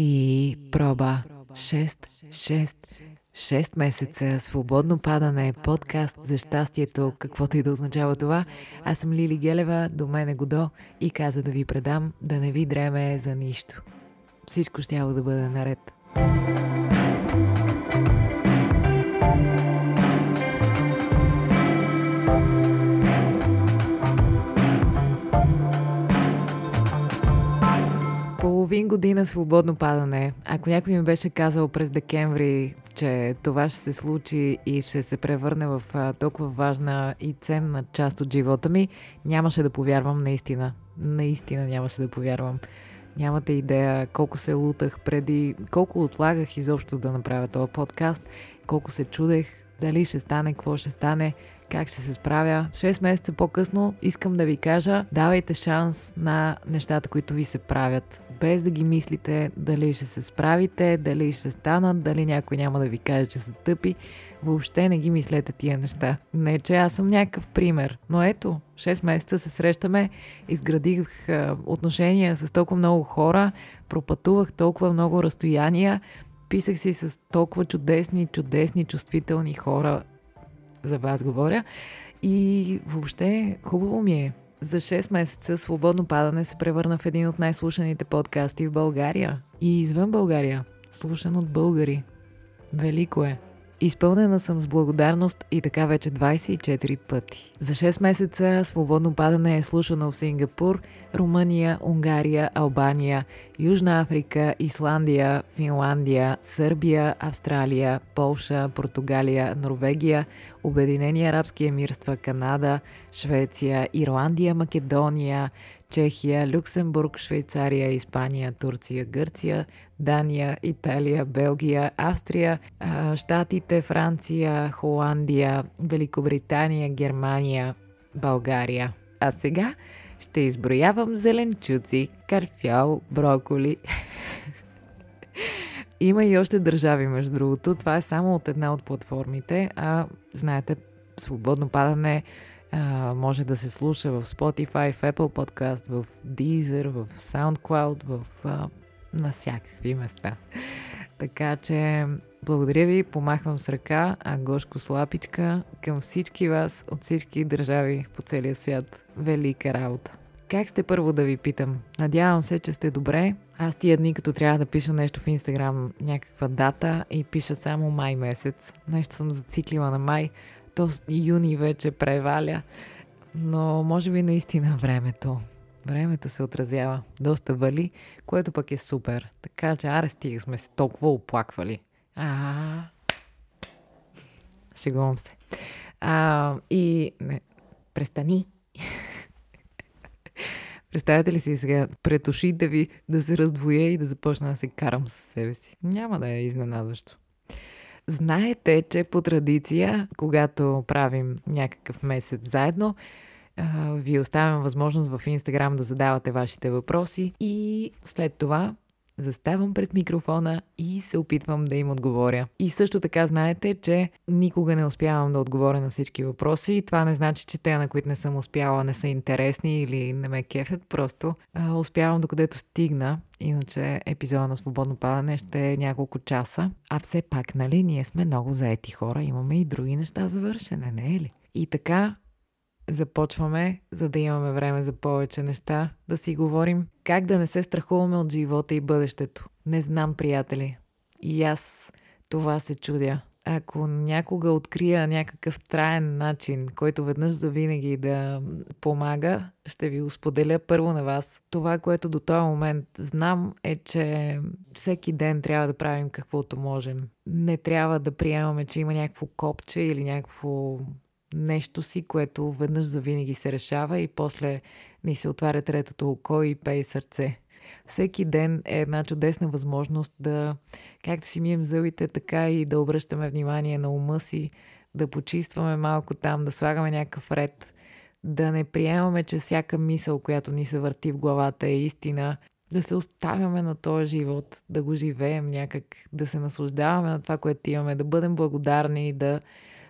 И проба 6, 6, 6 месеца свободно падане, подкаст за щастието, каквото и да означава това. Аз съм Лили Гелева, до мен е Годо и каза да ви предам да не ви дреме за нищо. Всичко ще да бъде наред. Половин година свободно падане. Ако някой ми беше казал през декември, че това ще се случи и ще се превърне в толкова важна и ценна част от живота ми, нямаше да повярвам наистина. Наистина нямаше да повярвам. Нямате идея колко се лутах преди, колко отлагах изобщо да направя този подкаст, колко се чудех, дали ще стане, какво ще стане, как ще се справя. 6 месеца по-късно искам да ви кажа, давайте шанс на нещата, които ви се правят без да ги мислите дали ще се справите, дали ще станат, дали някой няма да ви каже, че са тъпи. Въобще не ги мислете тия неща. Не, че аз съм някакъв пример, но ето, 6 месеца се срещаме, изградих отношения с толкова много хора, пропътувах толкова много разстояния, писах си с толкова чудесни, чудесни, чувствителни хора, за вас говоря, и въобще хубаво ми е. За 6 месеца Свободно падане се превърна в един от най-слушаните подкасти в България и извън България, слушан от българи. Велико е! Изпълнена съм с благодарност и така вече 24 пъти. За 6 месеца свободно падане е слушано в Сингапур, Румъния, Унгария, Албания, Южна Африка, Исландия, Финландия, Сърбия, Австралия, Полша, Португалия, Норвегия, Обединени арабски емирства, Канада, Швеция, Ирландия, Македония, Чехия, Люксембург, Швейцария, Испания, Турция, Гърция, Дания, Италия, Белгия, Австрия, Штатите, Франция, Холандия, Великобритания, Германия, България. А сега ще изброявам зеленчуци, карфял, броколи. Има и още държави, между другото. Това е само от една от платформите. А, знаете, свободно падане може да се слуша в Spotify, в Apple Podcast, в Deezer, в SoundCloud, в а, на всякакви места. Така че благодаря ви, помахвам с ръка, а Гошко Слапичка към всички вас от всички държави по целия свят. Велика работа! Как сте първо да ви питам? Надявам се, че сте добре. Аз тия дни, като трябва да пиша нещо в Инстаграм, някаква дата и пиша само май месец. Нещо съм зациклила на май то юни вече преваля, но може би наистина времето. Времето се отразява. Доста вали, което пък е супер. Така че, аре стига сме се толкова оплаквали. А, Шегувам се. А, и не, престани. Представете ли си сега пред ушите ви да се раздвоя и да започна да се карам с себе си? Няма да е изненадващо. Знаете, че по традиция, когато правим някакъв месец заедно, ви оставям възможност в Инстаграм да задавате вашите въпроси и след това заставам пред микрофона и се опитвам да им отговоря. И също така знаете, че никога не успявам да отговоря на всички въпроси. Това не значи, че те, на които не съм успяла, не са интересни или не ме кефят. Просто а, успявам докъдето стигна. Иначе епизода на Свободно падане ще е няколко часа. А все пак, нали, ние сме много заети хора, имаме и други неща за вършене, не е ли? И така, започваме, за да имаме време за повече неща, да си говорим как да не се страхуваме от живота и бъдещето. Не знам, приятели. И аз това се чудя. Ако някога открия някакъв траен начин, който веднъж за винаги да помага, ще ви го споделя първо на вас. Това, което до този момент знам е, че всеки ден трябва да правим каквото можем. Не трябва да приемаме, че има някакво копче или някакво нещо си, което веднъж за винаги се решава и после ни се отваря третото око и пее сърце. Всеки ден е една чудесна възможност да, както си мием зъбите, така и да обръщаме внимание на ума си, да почистваме малко там, да слагаме някакъв ред, да не приемаме, че всяка мисъл, която ни се върти в главата е истина, да се оставяме на този живот, да го живеем някак, да се наслаждаваме на това, което имаме, да бъдем благодарни, да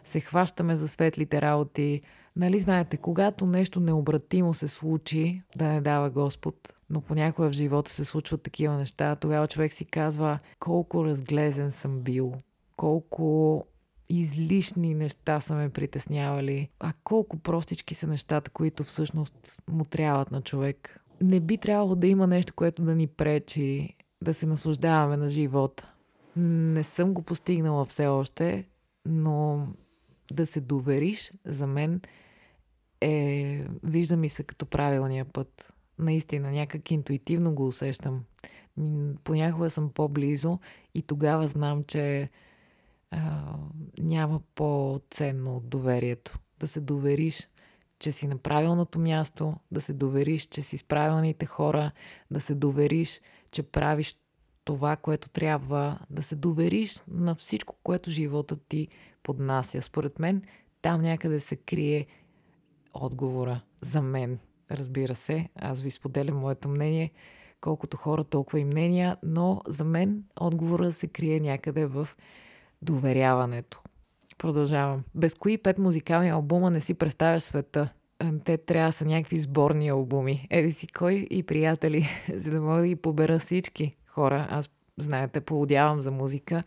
се хващаме за светлите работи, Нали знаете, когато нещо необратимо се случи, да не дава Господ, но понякога в живота се случват такива неща, тогава човек си казва колко разглезен съм бил, колко излишни неща са ме притеснявали, а колко простички са нещата, които всъщност му трябват на човек. Не би трябвало да има нещо, което да ни пречи да се наслаждаваме на живота. Не съм го постигнала все още, но да се довериш за мен е, вижда ми се като правилния път. Наистина, някак интуитивно го усещам. Понякога съм по-близо и тогава знам, че а, няма по-ценно от доверието. Да се довериш, че си на правилното място, да се довериш, че си с правилните хора, да се довериш, че правиш това, което трябва, да се довериш на всичко, което живота ти поднася. Според мен, там някъде се крие отговора за мен. Разбира се, аз ви споделям моето мнение. Колкото хора, толкова и мнения, но за мен отговора се крие някъде в доверяването. Продължавам. Без кои пет музикални албума не си представяш света? Те трябва да са някакви сборни албуми. Еди си кой и приятели, за да мога да ги побера всички хора. Аз, знаете, поудявам за музика.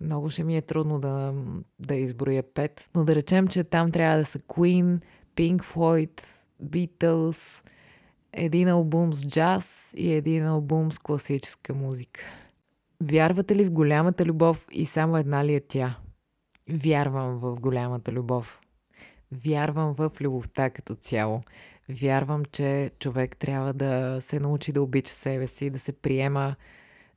Много ще ми е трудно да, да изброя пет. Но да речем, че там трябва да са Queen, Pink Floyd, Beatles, един албум с джаз и един албум с класическа музика. Вярвате ли в голямата любов и само една ли е тя? Вярвам в голямата любов. Вярвам в любовта като цяло. Вярвам, че човек трябва да се научи да обича себе си, да се приема,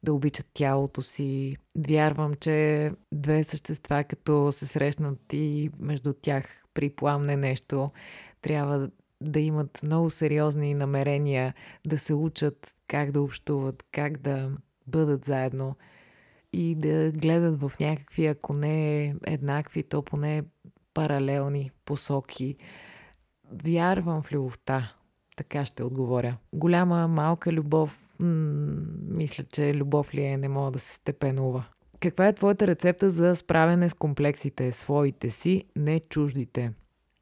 да обича тялото си. Вярвам, че две същества, като се срещнат и между тях припламне нещо, трябва да имат много сериозни намерения да се учат как да общуват, как да бъдат заедно и да гледат в някакви, ако не еднакви, то поне паралелни посоки. Вярвам в любовта. Така ще отговоря. Голяма, малка любов, мисля, че любов ли е, не мога да се степенува. Каква е твоята рецепта за справяне с комплексите, своите си, не чуждите?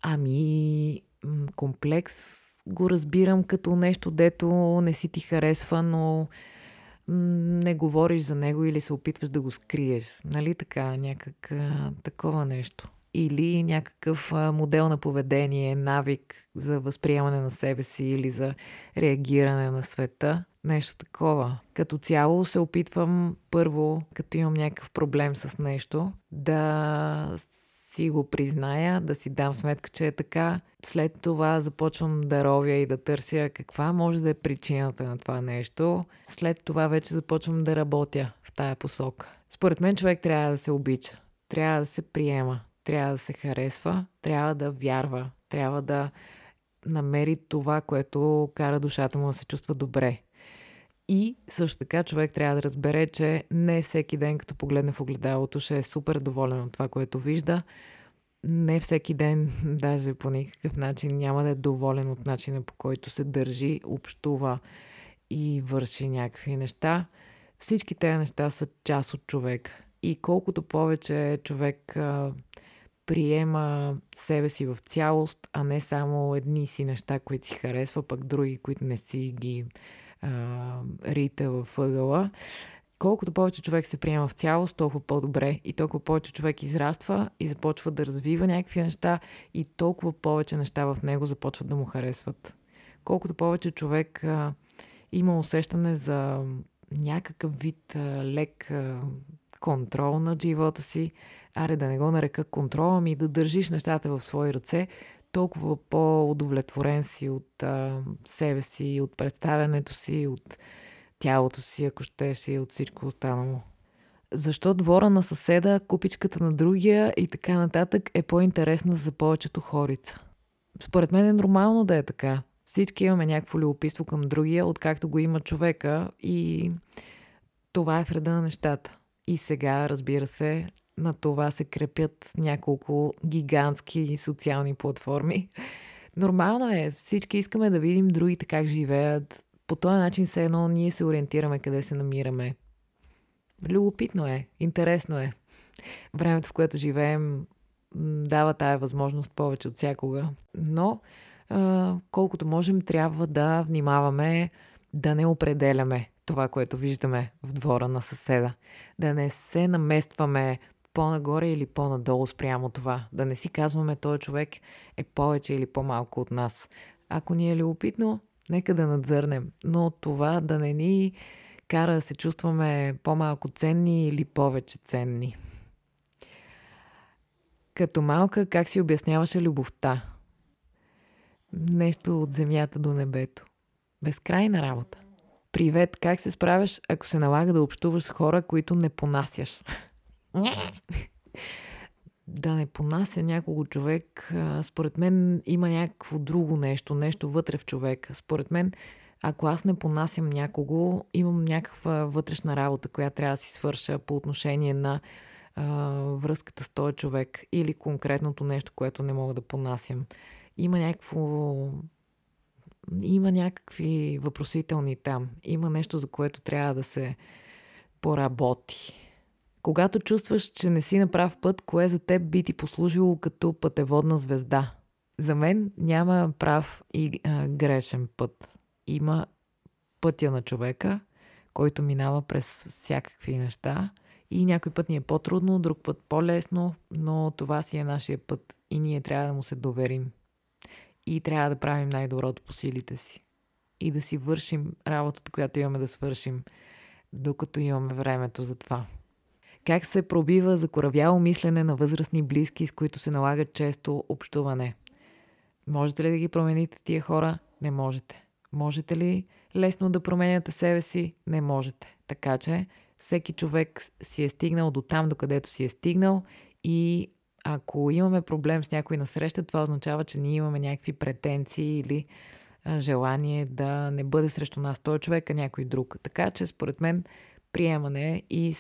Ами, комплекс го разбирам като нещо, дето не си ти харесва, но не говориш за него или се опитваш да го скриеш. Нали така, някак а, такова нещо. Или някакъв модел на поведение, навик за възприемане на себе си или за реагиране на света. Нещо такова. Като цяло се опитвам първо, като имам някакъв проблем с нещо, да си го призная, да си дам сметка, че е така. След това започвам да ровя и да търся каква може да е причината на това нещо. След това вече започвам да работя в тая посока. Според мен човек трябва да се обича, трябва да се приема, трябва да се харесва, трябва да вярва, трябва да намери това, което кара душата му да се чувства добре. И също така човек трябва да разбере, че не всеки ден, като погледне в огледалото, ще е супер доволен от това, което вижда. Не всеки ден, даже по никакъв начин, няма да е доволен от начина по който се държи, общува и върши някакви неща. Всички тези неща са част от човек. И колкото повече човек приема себе си в цялост, а не само едни си неща, които си харесва, пък други, които не си ги а, рита в ъгъла. Колкото повече човек се приема в цялост, толкова по-добре и толкова повече човек израства и започва да развива някакви неща и толкова повече неща в него започват да му харесват. Колкото повече човек а, има усещане за някакъв вид а, лек а, контрол на живота си, аре да не го нарека контрол, ами да държиш нещата в свои ръце, толкова по-удовлетворен си от а, себе си, от представянето си, от тялото си, ако щеш, и от всичко останало. Защо двора на съседа, купичката на другия и така нататък е по-интересна за повечето хорица? Според мен е нормално да е така. Всички имаме някакво любопитство към другия, откакто го има човека и това е вреда на нещата. И сега, разбира се, на това се крепят няколко гигантски социални платформи. Нормално е, всички искаме да видим другите как живеят. По този начин се едно ние се ориентираме къде се намираме. Любопитно е, интересно е. Времето, в което живеем, дава тая възможност повече от всякога. Но а, колкото можем, трябва да внимаваме да не определяме това, което виждаме в двора на съседа. Да не се наместваме по-нагоре или по-надолу спрямо това. Да не си казваме, този човек е повече или по-малко от нас. Ако ни е любопитно, нека да надзърнем. Но това да не ни кара да се чувстваме по-малко ценни или повече ценни. Като малка, как си обясняваше любовта? Нещо от земята до небето. Безкрайна работа. Привет, как се справяш, ако се налага да общуваш с хора, които не понасяш? Да не понася някого човек, според мен има някакво друго нещо, нещо вътре в човека. Според мен, ако аз не понасям някого, имам някаква вътрешна работа, която трябва да си свърша по отношение на а, връзката с този човек или конкретното нещо, което не мога да понасям. Има някакво има някакви въпросителни там. Има нещо, за което трябва да се поработи. Когато чувстваш, че не си на прав път, кое за теб би ти послужило като пътеводна звезда? За мен няма прав и а, грешен път. Има пътя на човека, който минава през всякакви неща и някой път ни е по-трудно, друг път по-лесно, но това си е нашия път и ние трябва да му се доверим и трябва да правим най-доброто по силите си. И да си вършим работата, която имаме да свършим, докато имаме времето за това. Как се пробива за коравяло мислене на възрастни близки, с които се налага често общуване? Можете ли да ги промените тия хора? Не можете. Можете ли лесно да променяте себе си? Не можете. Така че всеки човек си е стигнал до там, докъдето си е стигнал и ако имаме проблем с някой насреща, това означава, че ние имаме някакви претенции или желание да не бъде срещу нас той човек, а някой друг. Така че, според мен, приемане и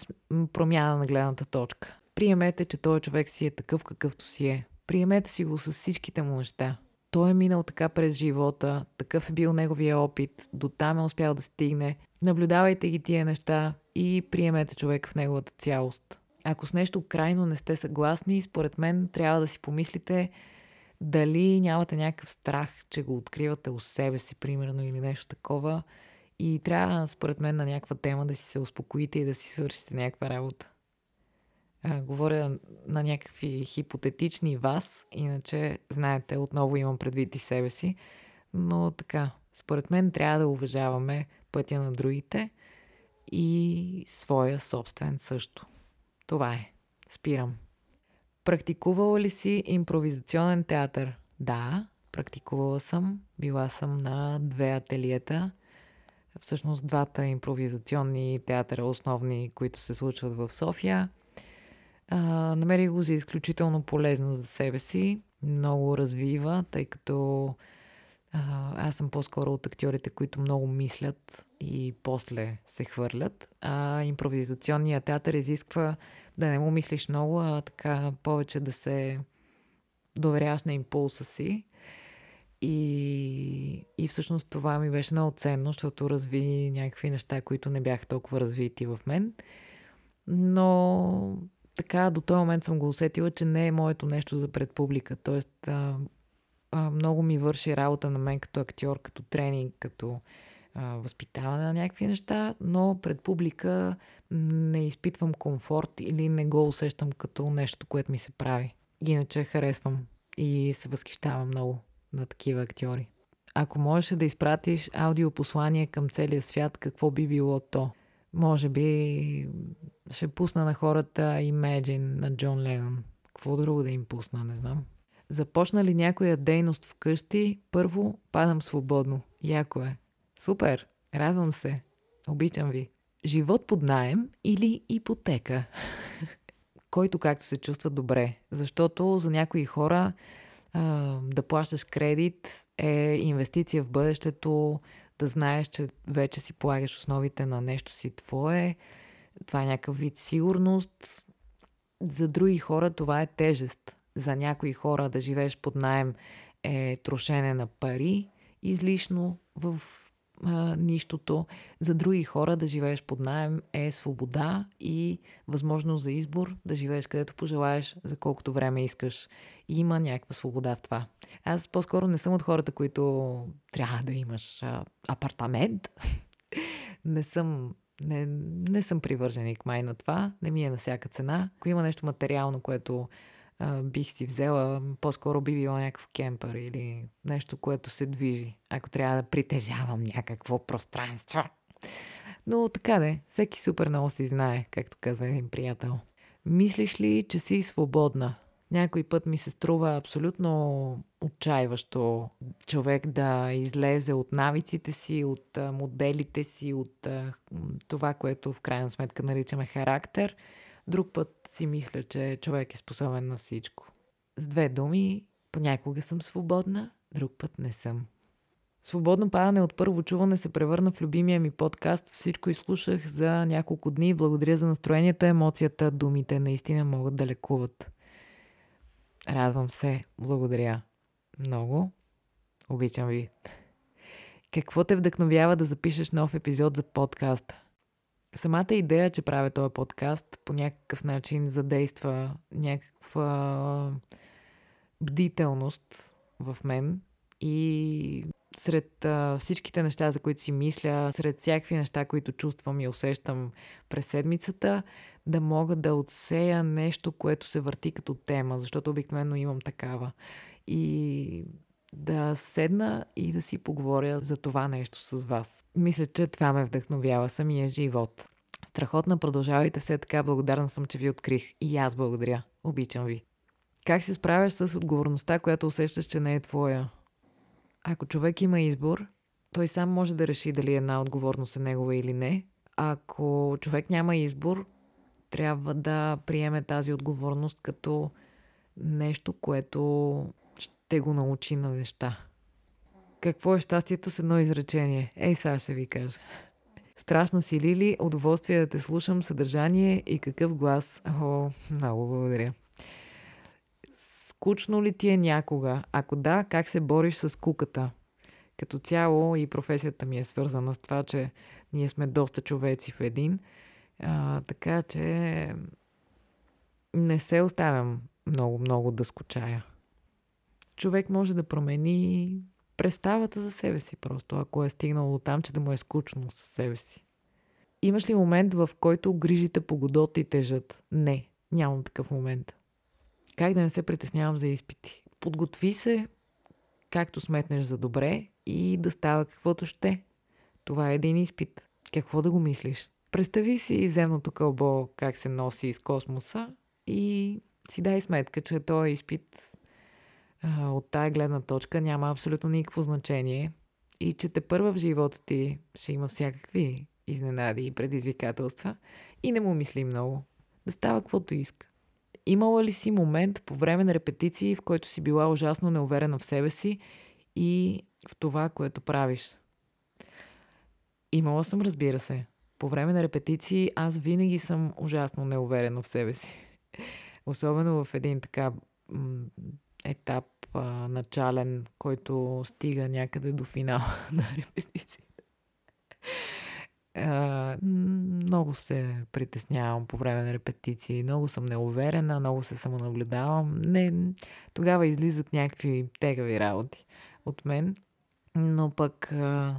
промяна на гледната точка. Приемете, че този човек си е такъв какъвто си е. Приемете си го с всичките му неща. Той е минал така през живота, такъв е бил неговия опит, до там е успял да стигне. Наблюдавайте ги тия неща и приемете човек в неговата цялост. Ако с нещо крайно не сте съгласни, според мен трябва да си помислите дали нямате някакъв страх, че го откривате у себе си, примерно, или нещо такова. И трябва, според мен, на някаква тема да си се успокоите и да си свършите някаква работа. А, говоря на някакви хипотетични вас, иначе, знаете, отново имам предвид и себе си. Но така, според мен трябва да уважаваме пътя на другите и своя собствен също. Това е. Спирам. Практикувала ли си импровизационен театър? Да, практикувала съм. Била съм на две ателиета. Всъщност двата импровизационни театъра, основни, които се случват в София. А, намерих го за изключително полезно за себе си. Много развива, тъй като а, аз съм по-скоро от актьорите, които много мислят и после се хвърлят. А импровизационният театър изисква да не му мислиш много, а така повече да се доверяваш на импулса си. И, и всъщност това ми беше много ценно, защото разви някакви неща, които не бяха толкова развити в мен. Но така до този момент съм го усетила, че не е моето нещо за пред публика. Тоест, а, а, много ми върши работа на мен като актьор, като тренинг, като а, възпитаване на някакви неща, но пред публика не изпитвам комфорт или не го усещам като нещо, което ми се прави. Иначе харесвам и се възхищавам много на такива актьори. Ако можеше да изпратиш аудиопослание към целия свят, какво би било то? Може би ще пусна на хората Imagine на Джон Ленън. Какво друго да им пусна, не знам. Започна ли някоя дейност вкъщи, първо падам свободно. Яко е. Супер! Радвам се. Обичам ви. Живот под найем или ипотека? Който както се чувства добре. Защото за някои хора да плащаш кредит е инвестиция в бъдещето, да знаеш, че вече си полагаш основите на нещо си твое. Това е някакъв вид сигурност. За други хора това е тежест. За някои хора да живееш под найем е трошене на пари излишно в а, нищото. За други хора да живееш под найем е свобода и възможност за избор да живееш където пожелаеш, за колкото време искаш. И има някаква свобода в това. Аз по-скоро не съм от хората, които трябва да имаш а, апартамент. не съм не, не съм привърженик май на това. Не ми е на всяка цена. Ако има нещо материално, което а, бих си взела, по-скоро би било някакъв кемпър или нещо, което се движи, ако трябва да притежавам някакво пространство. Но така де, всеки супер много си знае, както казва един приятел. Мислиш ли, че си свободна? Някой път ми се струва абсолютно отчаиващо човек да излезе от навиците си, от моделите си, от това, което в крайна сметка наричаме характер – Друг път си мисля, че човек е способен на всичко. С две думи, понякога съм свободна, друг път не съм. Свободно падане от първо чуване се превърна в любимия ми подкаст. Всичко изслушах за няколко дни. Благодаря за настроението, емоцията, думите наистина могат да лекуват. Радвам се. Благодаря. Много. Обичам ви. Какво те вдъхновява да запишеш нов епизод за подкаста? Самата идея, че правя този подкаст, по някакъв начин задейства някаква бдителност в мен и сред а, всичките неща, за които си мисля, сред всякакви неща, които чувствам и усещам през седмицата, да мога да отсея нещо, което се върти като тема, защото обикновено имам такава. И да седна и да си поговоря за това нещо с вас. Мисля, че това ме вдъхновява самия живот. Страхотна, продължавайте все така. Благодарна съм, че ви открих. И аз благодаря. Обичам ви. Как се справяш с отговорността, която усещаш, че не е твоя? Ако човек има избор, той сам може да реши дали една отговорност е негова или не. Ако човек няма избор, трябва да приеме тази отговорност като нещо, което ще го научи на неща. Какво е щастието с едно изречение? Ей, сега ще ви кажа. Страшна си, Лили. Удоволствие да те слушам. Съдържание и какъв глас. О, много благодаря. Скучно ли ти е някога? Ако да, как се бориш с куката? Като цяло и професията ми е свързана с това, че ние сме доста човеци в един. А, така че не се оставям много-много да скучая човек може да промени представата за себе си просто, ако е стигнал до там, че да му е скучно със себе си. Имаш ли момент, в който грижите по годоти тежат? Не, нямам такъв момент. Как да не се притеснявам за изпити? Подготви се, както сметнеш за добре и да става каквото ще. Това е един изпит. Какво да го мислиш? Представи си земното кълбо как се носи из космоса и си дай сметка, че този изпит от тая гледна точка няма абсолютно никакво значение и че те първа в живота ти ще има всякакви изненади и предизвикателства и не му мисли много. Да става каквото иска. Имала ли си момент по време на репетиции, в който си била ужасно неуверена в себе си и в това, което правиш? Имала съм, разбира се. По време на репетиции аз винаги съм ужасно неуверена в себе си. Особено в един така етап а, начален, който стига някъде до финала на репетицията. Много се притеснявам по време на репетиции, много съм неуверена, много се самонаблюдавам. Не, тогава излизат някакви тегави работи от мен, но пък uh,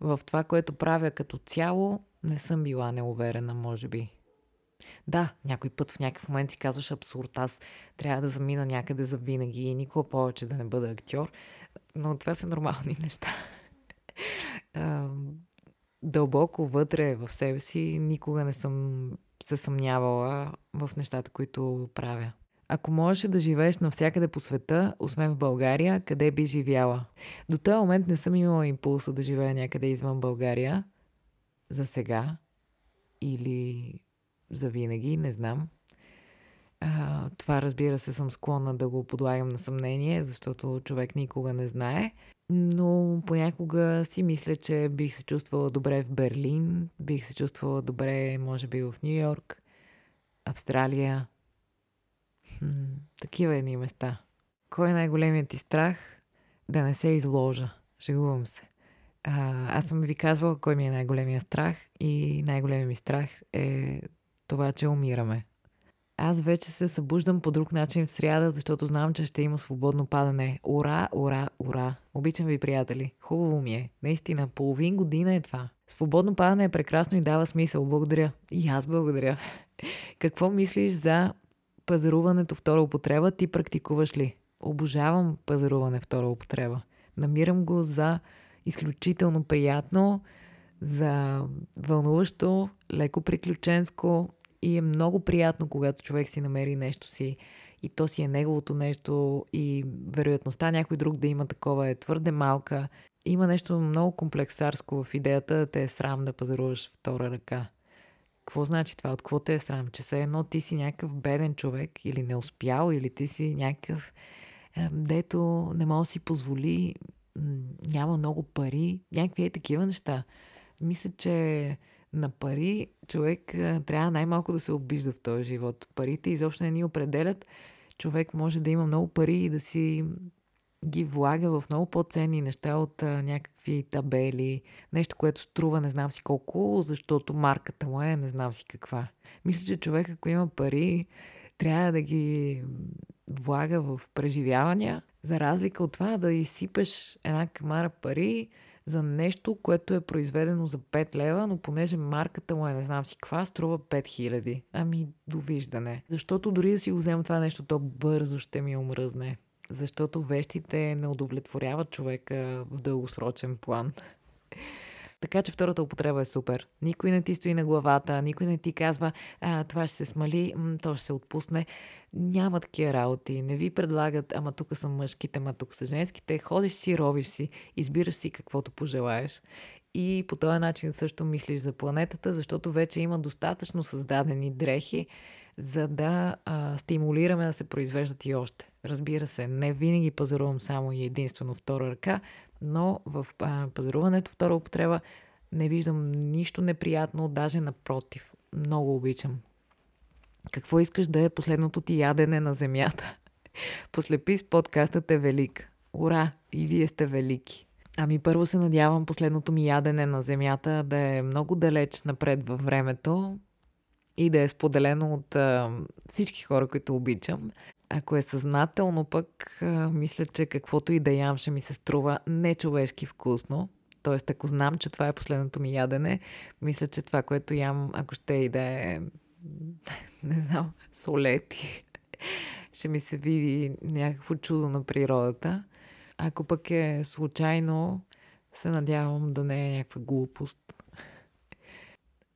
в това, което правя като цяло, не съм била неуверена, може би. Да, някой път в някакъв момент си казваш абсурд, аз трябва да замина някъде за винаги и никога повече да не бъда актьор, но това са нормални неща. Дълбоко вътре в себе си никога не съм се съмнявала в нещата, които правя. Ако можеше да живееш навсякъде по света, освен в България, къде би живяла? До този момент не съм имала импулса да живея някъде извън България. За сега. Или за винаги, не знам. А, това разбира се съм склонна да го подлагам на съмнение, защото човек никога не знае. Но понякога си мисля, че бих се чувствала добре в Берлин, бих се чувствала добре, може би, в Нью Йорк, Австралия. Хм, такива едни места. Кой е най-големият ти страх? Да не се изложа. Шегувам се. А, аз съм ви казвала кой ми е най-големия страх и най-големия ми страх е това, че умираме. Аз вече се събуждам по друг начин в сряда, защото знам, че ще има свободно падане. Ура, ура, ура! Обичам ви, приятели. Хубаво ми е. Наистина, половин година е това. Свободно падане е прекрасно и дава смисъл. Благодаря. И аз благодаря. Какво мислиш за пазаруването втора употреба? Ти практикуваш ли? Обожавам пазаруване втора употреба. Намирам го за изключително приятно, за вълнуващо, леко приключенско и е много приятно, когато човек си намери нещо си и то си е неговото нещо и вероятността някой друг да има такова е твърде малка. Има нещо много комплексарско в идеята да те е срам да пазаруваш втора ръка. Какво значи това? От какво те е срам? Че се едно ти си някакъв беден човек или не успял, или ти си някакъв дето не може да си позволи, няма много пари, някакви е такива неща. Мисля, че на пари човек трябва най-малко да се обижда в този живот. Парите изобщо не ни определят. Човек може да има много пари и да си ги влага в много по-ценни неща от а, някакви табели, нещо, което струва не знам си колко, защото марката му е не знам си каква. Мисля, че човек, ако има пари, трябва да ги влага в преживявания, за разлика от това да изсипеш една камара пари за нещо, което е произведено за 5 лева, но понеже марката му е не знам си каква, струва 5000. Ами, довиждане. Защото дори да си го взема това нещо, то бързо ще ми омръзне. Защото вещите не удовлетворяват човека в дългосрочен план. Така че втората употреба е супер. Никой не ти стои на главата, никой не ти казва, а, това ще се смали, то ще се отпусне. Няма такива работи. Не ви предлагат, ама тук са мъжките, ама тук са женските. Ходиш си, ровиш си, избираш си каквото пожелаеш. И по този начин също мислиш за планетата, защото вече има достатъчно създадени дрехи, за да а, стимулираме да се произвеждат и още. Разбира се, не винаги пазарувам само и единствено втора ръка, но в пазаруването втора употреба не виждам нищо неприятно, даже напротив. Много обичам. Какво искаш да е последното ти ядене на земята? Послепис подкастът е велик. Ура! И вие сте велики. Ами първо се надявам последното ми ядене на земята да е много далеч напред във времето и да е споделено от а, всички хора, които обичам. Ако е съзнателно пък, мисля, че каквото и да ям ще ми се струва нечовешки вкусно. Тоест, ако знам, че това е последното ми ядене, мисля, че това, което ям, ако ще и да е, не знам, солети, ще ми се види някакво чудо на природата. Ако пък е случайно, се надявам да не е някаква глупост.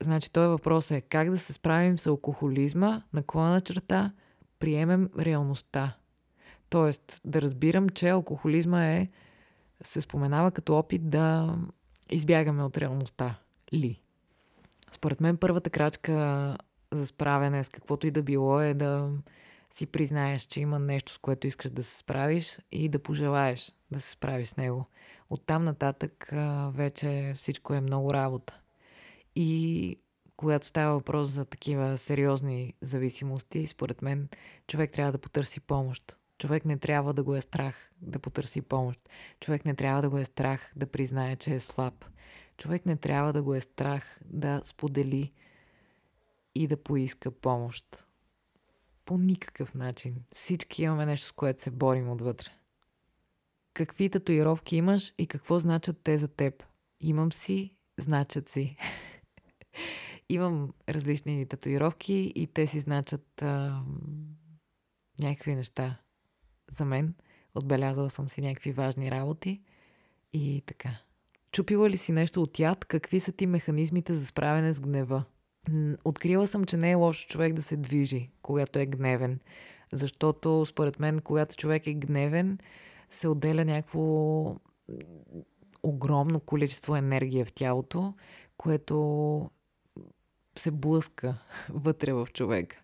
Значи, този въпрос е как да се справим с алкохолизма, наклона черта, приемем реалността. Тоест, да разбирам, че алкохолизма е, се споменава като опит да избягаме от реалността. Ли? Според мен първата крачка за справяне с каквото и да било е да си признаеш, че има нещо, с което искаш да се справиш и да пожелаеш да се справиш с него. Оттам нататък вече всичко е много работа. И когато става въпрос за такива сериозни зависимости, според мен човек трябва да потърси помощ. Човек не трябва да го е страх да потърси помощ. Човек не трябва да го е страх да признае, че е слаб. Човек не трябва да го е страх да сподели и да поиска помощ. По никакъв начин. Всички имаме нещо, с което се борим отвътре. Какви татуировки имаш и какво значат те за теб? Имам си, значат си. Имам различни татуировки и те си значат а, някакви неща за мен. Отбелязала съм си някакви важни работи и така. Чупила ли си нещо от яд? Какви са ти механизмите за справяне с гнева? Открила съм, че не е лошо човек да се движи, когато е гневен. Защото, според мен, когато човек е гневен, се отделя някакво огромно количество енергия в тялото, което се блъска вътре в човека.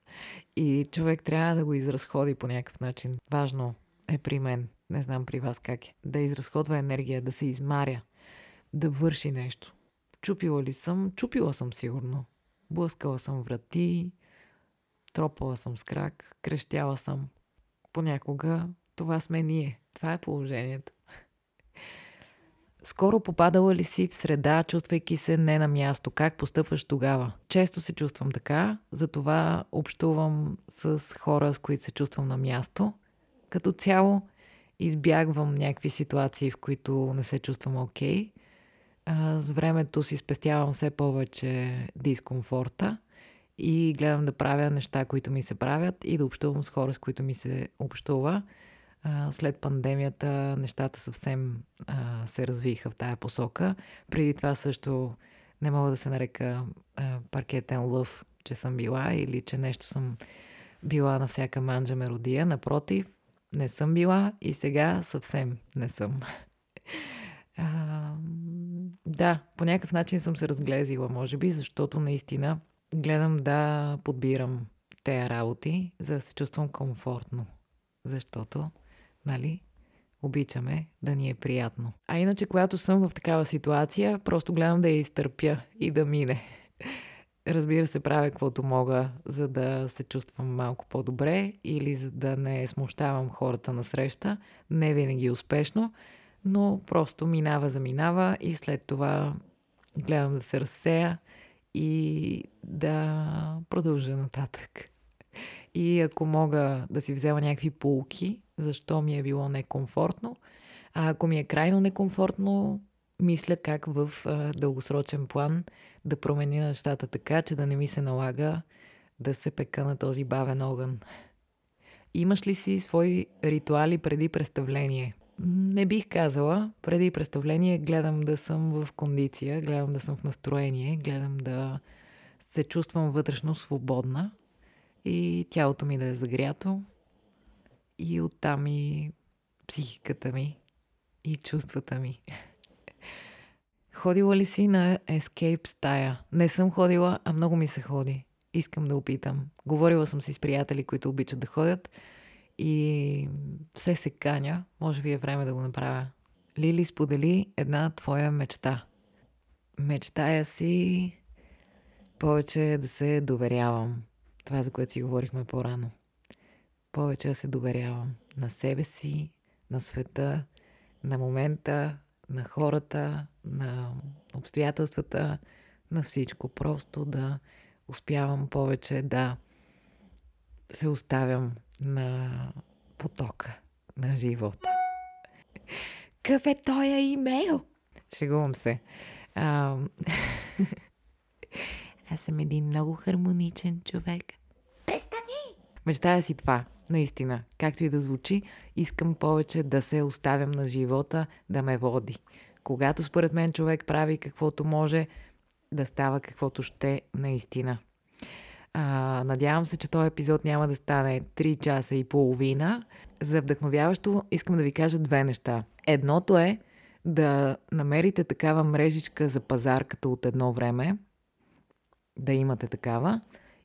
И човек трябва да го изразходи по някакъв начин. Важно е при мен, не знам при вас как е, да изразходва енергия, да се измаря, да върши нещо. Чупила ли съм? Чупила съм сигурно. Блъскала съм врати, тропала съм с крак, крещяла съм. Понякога това сме ние. Това е положението. Скоро попадала ли си в среда, чувствайки се не на място? Как постъпваш тогава? Често се чувствам така, затова общувам с хора, с които се чувствам на място. Като цяло избягвам някакви ситуации, в които не се чувствам окей. Okay. С времето си спестявам все повече дискомфорта и гледам да правя неща, които ми се правят и да общувам с хора, с които ми се общува след пандемията нещата съвсем а, се развиха в тая посока. Преди това също не мога да се нарека а, паркетен лъв, че съм била или че нещо съм била на всяка манджа меродия. Напротив, не съм била и сега съвсем не съм. А, да, по някакъв начин съм се разглезила, може би, защото наистина гледам да подбирам тези работи, за да се чувствам комфортно. Защото нали? Обичаме да ни е приятно. А иначе, когато съм в такава ситуация, просто гледам да я изтърпя и да мине. Разбира се, правя каквото мога, за да се чувствам малко по-добре или за да не смущавам хората на среща. Не винаги успешно, но просто минава за минава и след това гледам да се разсея и да продължа нататък. И ако мога да си взема някакви полки, защо ми е било некомфортно, а ако ми е крайно некомфортно, мисля как в а, дългосрочен план да променя нещата така, че да не ми се налага да се пека на този бавен огън. Имаш ли си свои ритуали преди представление? Не бих казала. Преди представление гледам да съм в кондиция, гледам да съм в настроение, гледам да се чувствам вътрешно свободна и тялото ми да е загрято и оттам и психиката ми и чувствата ми. Ходила ли си на Escape стая? Не съм ходила, а много ми се ходи. Искам да опитам. Говорила съм си с приятели, които обичат да ходят и все се каня. Може би е време да го направя. Лили сподели една твоя мечта. Мечтая си повече да се доверявам. Това, за което си говорихме по-рано. Повече да се доверявам на себе си, на света, на момента, на хората, на обстоятелствата, на всичко. Просто да успявам повече да се оставям на потока на живота. Какъв е той имейл? Шегувам се. А, Аз съм един много хармоничен човек. Престани! Мечтая си това, наистина. Както и да звучи, искам повече да се оставям на живота да ме води. Когато според мен човек прави каквото може, да става каквото ще наистина. А, надявам се, че този епизод няма да стане 3 часа и половина. За вдъхновяващо искам да ви кажа две неща. Едното е да намерите такава мрежичка за пазар като от едно време, да имате такава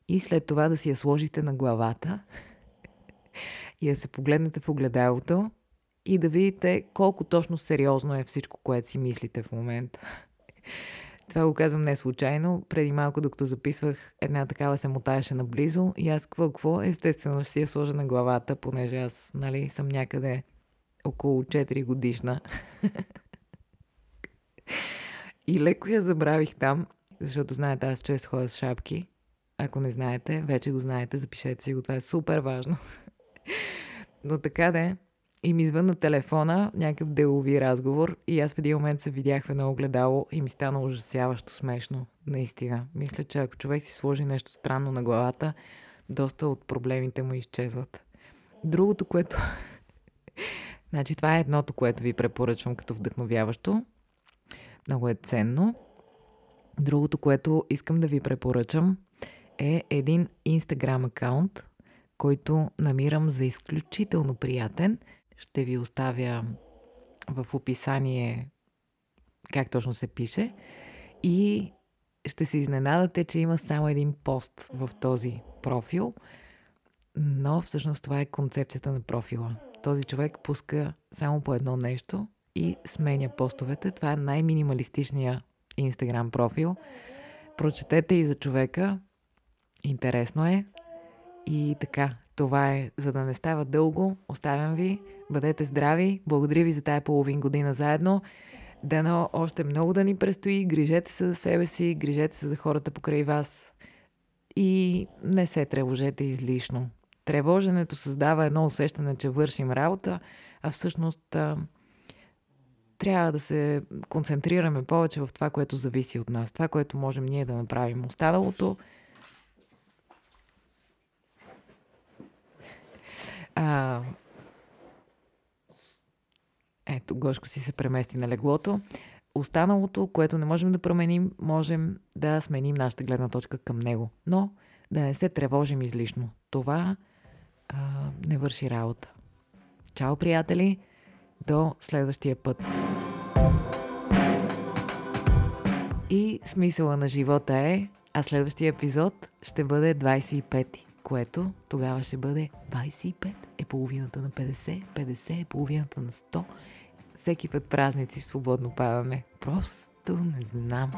и след това да си я сложите на главата и да се погледнете в огледалото и да видите колко точно сериозно е всичко, което си мислите в момента. Това го казвам не случайно. Преди малко, докато записвах, една такава се мотаеше наблизо и аз какво, какво? Естествено ще си я сложа на главата, понеже аз, нали, съм някъде около 4 годишна. и леко я забравих там защото знаете, аз често ходя с шапки. Ако не знаете, вече го знаете, запишете си го, това е супер важно. Но така да е. И ми извън на телефона някакъв делови разговор и аз в един момент се видях в едно огледало и ми стана ужасяващо смешно. Наистина. Мисля, че ако човек си сложи нещо странно на главата, доста от проблемите му изчезват. Другото, което... значи това е едното, което ви препоръчвам като вдъхновяващо. Много е ценно. Другото, което искам да ви препоръчам е един Instagram акаунт, който намирам за изключително приятен. Ще ви оставя в описание как точно се пише и ще се изненадате, че има само един пост в този профил, но всъщност това е концепцията на профила. Този човек пуска само по едно нещо и сменя постовете. Това е най-минималистичният Инстаграм профил. Прочетете и за човека. Интересно е. И така, това е, за да не става дълго. Оставям ви. Бъдете здрави. Благодаря ви за тая половин година заедно. Дано още много да ни предстои. Грижете се за себе си, грижете се за хората покрай вас. И не се тревожете излишно. Тревоженето създава едно усещане, че вършим работа, а всъщност трябва да се концентрираме повече в това, което зависи от нас, това, което можем ние да направим. Останалото а, ето, Гошко си се премести на леглото. Останалото, което не можем да променим, можем да сменим нашата гледна точка към него. Но да не се тревожим излишно. Това а, не върши работа. Чао, приятели! До следващия път. И смисъла на живота е, а следващия епизод ще бъде 25, което тогава ще бъде 25 е половината на 50, 50 е половината на 100. Всеки път празници свободно падаме. Просто не знам.